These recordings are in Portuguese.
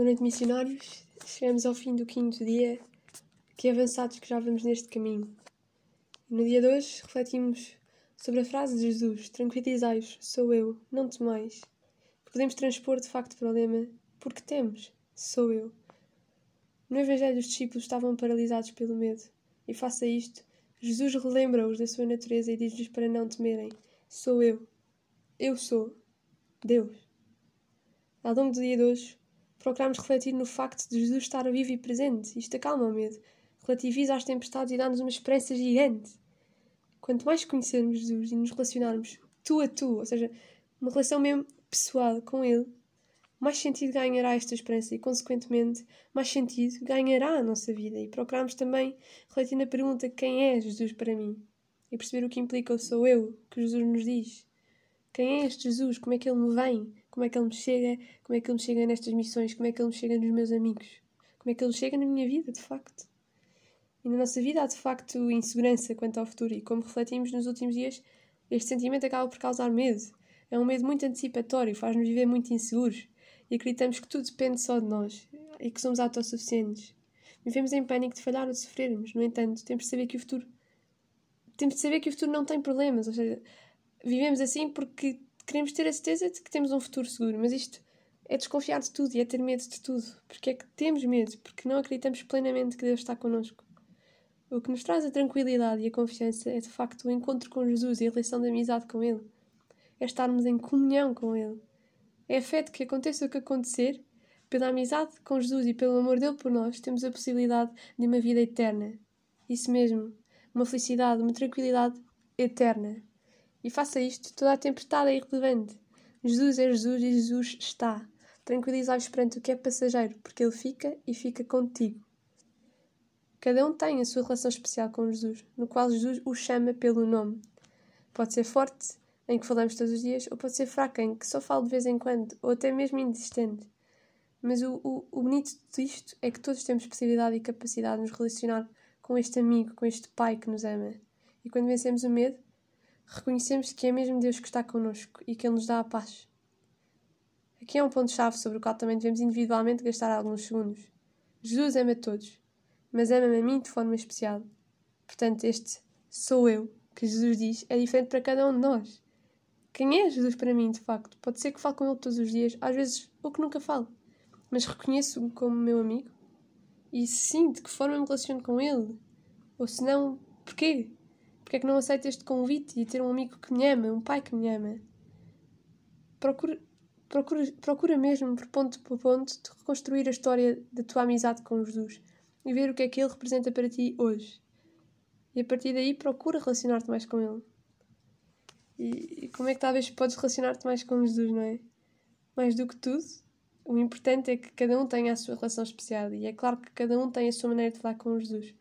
Boa noite, missionários. Chegamos ao fim do quinto dia. Que avançados que já vamos neste caminho. No dia de hoje, refletimos sobre a frase de Jesus: Tranquilizai-os, sou eu, não temais. Podemos transpor de facto o problema: porque temos, sou eu. No Evangelho, os discípulos estavam paralisados pelo medo. E face a isto, Jesus relembra-os da sua natureza e diz-lhes para não temerem: Sou eu. Eu sou. Deus. Ao longo do dia de hoje, procuramos refletir no facto de Jesus estar vivo e presente. Isto acalma o medo, relativiza as tempestades e dá-nos uma esperança gigante. Quanto mais conhecermos Jesus e nos relacionarmos tu a tu, ou seja, uma relação mesmo pessoal com Ele, mais sentido ganhará esta esperança e, consequentemente, mais sentido ganhará a nossa vida. E procuramos também refletir na pergunta: quem é Jesus para mim? E perceber o que implica o sou eu, que Jesus nos diz. Quem é este Jesus? Como é que ele me vem? Como é que ele me chega? Como é que ele me chega nestas missões? Como é que ele me chega nos meus amigos? Como é que ele chega na minha vida, de facto? E na nossa vida há de facto insegurança quanto ao futuro, e como refletimos nos últimos dias, este sentimento acaba por causar medo. É um medo muito antecipatório, faz-nos viver muito inseguros e acreditamos que tudo depende só de nós e que somos autossuficientes. Vivemos em pânico de falhar ou de sofrermos. No entanto, temos de saber que o futuro. Temos de saber que o futuro não tem problemas, ou seja, vivemos assim porque queremos ter a certeza de que temos um futuro seguro, mas isto é desconfiar de tudo e é ter medo de tudo. Porque é que temos medo? Porque não acreditamos plenamente que Deus está connosco. O que nos traz a tranquilidade e a confiança é de facto o encontro com Jesus e a relação de amizade com Ele. É estarmos em comunhão com Ele. É a fé de que aconteça o que acontecer, pela amizade com Jesus e pelo amor dele por nós, temos a possibilidade de uma vida eterna. Isso mesmo, uma felicidade, uma tranquilidade eterna. E faça isto, toda a tempestade é irrelevante. Jesus é Jesus e Jesus está. Tranquilizai-vos perante o que é passageiro, porque Ele fica e fica contigo. Cada um tem a sua relação especial com Jesus, no qual Jesus o chama pelo nome. Pode ser forte, em que falamos todos os dias, ou pode ser fraca, em que só falo de vez em quando, ou até mesmo inexistente. Mas o, o, o bonito disto é que todos temos possibilidade e capacidade de nos relacionar com este amigo, com este pai que nos ama. E quando vencemos o medo, reconhecemos que é mesmo Deus que está connosco e que Ele nos dá a paz. Aqui é um ponto-chave sobre o qual também devemos individualmente gastar alguns segundos. Jesus ama todos, mas ama-me a mim de forma especial. Portanto, este sou eu, que Jesus diz, é diferente para cada um de nós. Quem é Jesus para mim, de facto? Pode ser que fale com Ele todos os dias, às vezes ou que nunca falo, mas reconheço-o como meu amigo. E sim, de que forma me relaciono com Ele? Ou se não, porquê? Porque é que não aceito este convite e ter um amigo que me ama, um pai que me ama? Procura, procura, procura mesmo, por ponto por ponto, de reconstruir a história da tua amizade com Jesus e ver o que é que ele representa para ti hoje. E a partir daí procura relacionar-te mais com ele. E, e como é que talvez podes relacionar-te mais com Jesus, não é? Mais do que tudo, o importante é que cada um tenha a sua relação especial e é claro que cada um tem a sua maneira de falar com Jesus.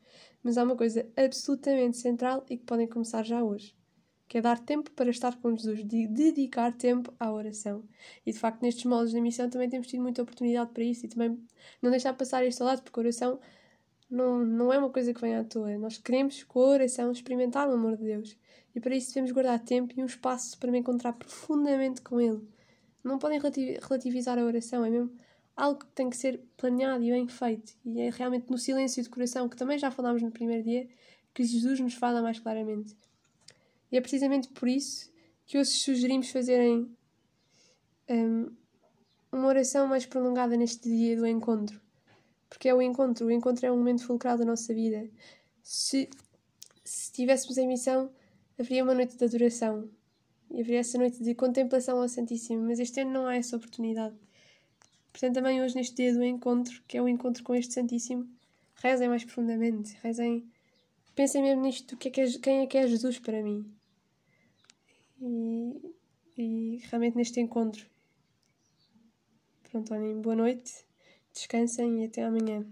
Mas há uma coisa absolutamente central e que podem começar já hoje, que é dar tempo para estar com Jesus, de dedicar tempo à oração. E de facto, nestes moldes da missão também temos tido muita oportunidade para isso e também não deixar passar este lado, porque a oração não, não é uma coisa que vem à toa. Nós queremos, com a oração, experimentar o amor de Deus. E para isso devemos guardar tempo e um espaço para me encontrar profundamente com Ele. Não podem relativizar a oração, é mesmo algo que tem que ser planeado e bem feito. E é realmente no silêncio de coração, que também já falámos no primeiro dia, que Jesus nos fala mais claramente. E é precisamente por isso que hoje sugerimos fazerem um, uma oração mais prolongada neste dia do encontro. Porque é o encontro, o encontro é um momento fulcral da nossa vida. Se, se tivéssemos em missão, haveria uma noite de adoração e haveria essa noite de contemplação ao Santíssimo, mas este ano não há essa oportunidade. Portanto, também hoje, neste dia do encontro, que é o encontro com este Santíssimo, rezem mais profundamente, rezem, pensem mesmo nisto, que é que é, quem é que é Jesus para mim? E, e realmente neste encontro. Pronto, olhem, boa noite, descansem e até amanhã.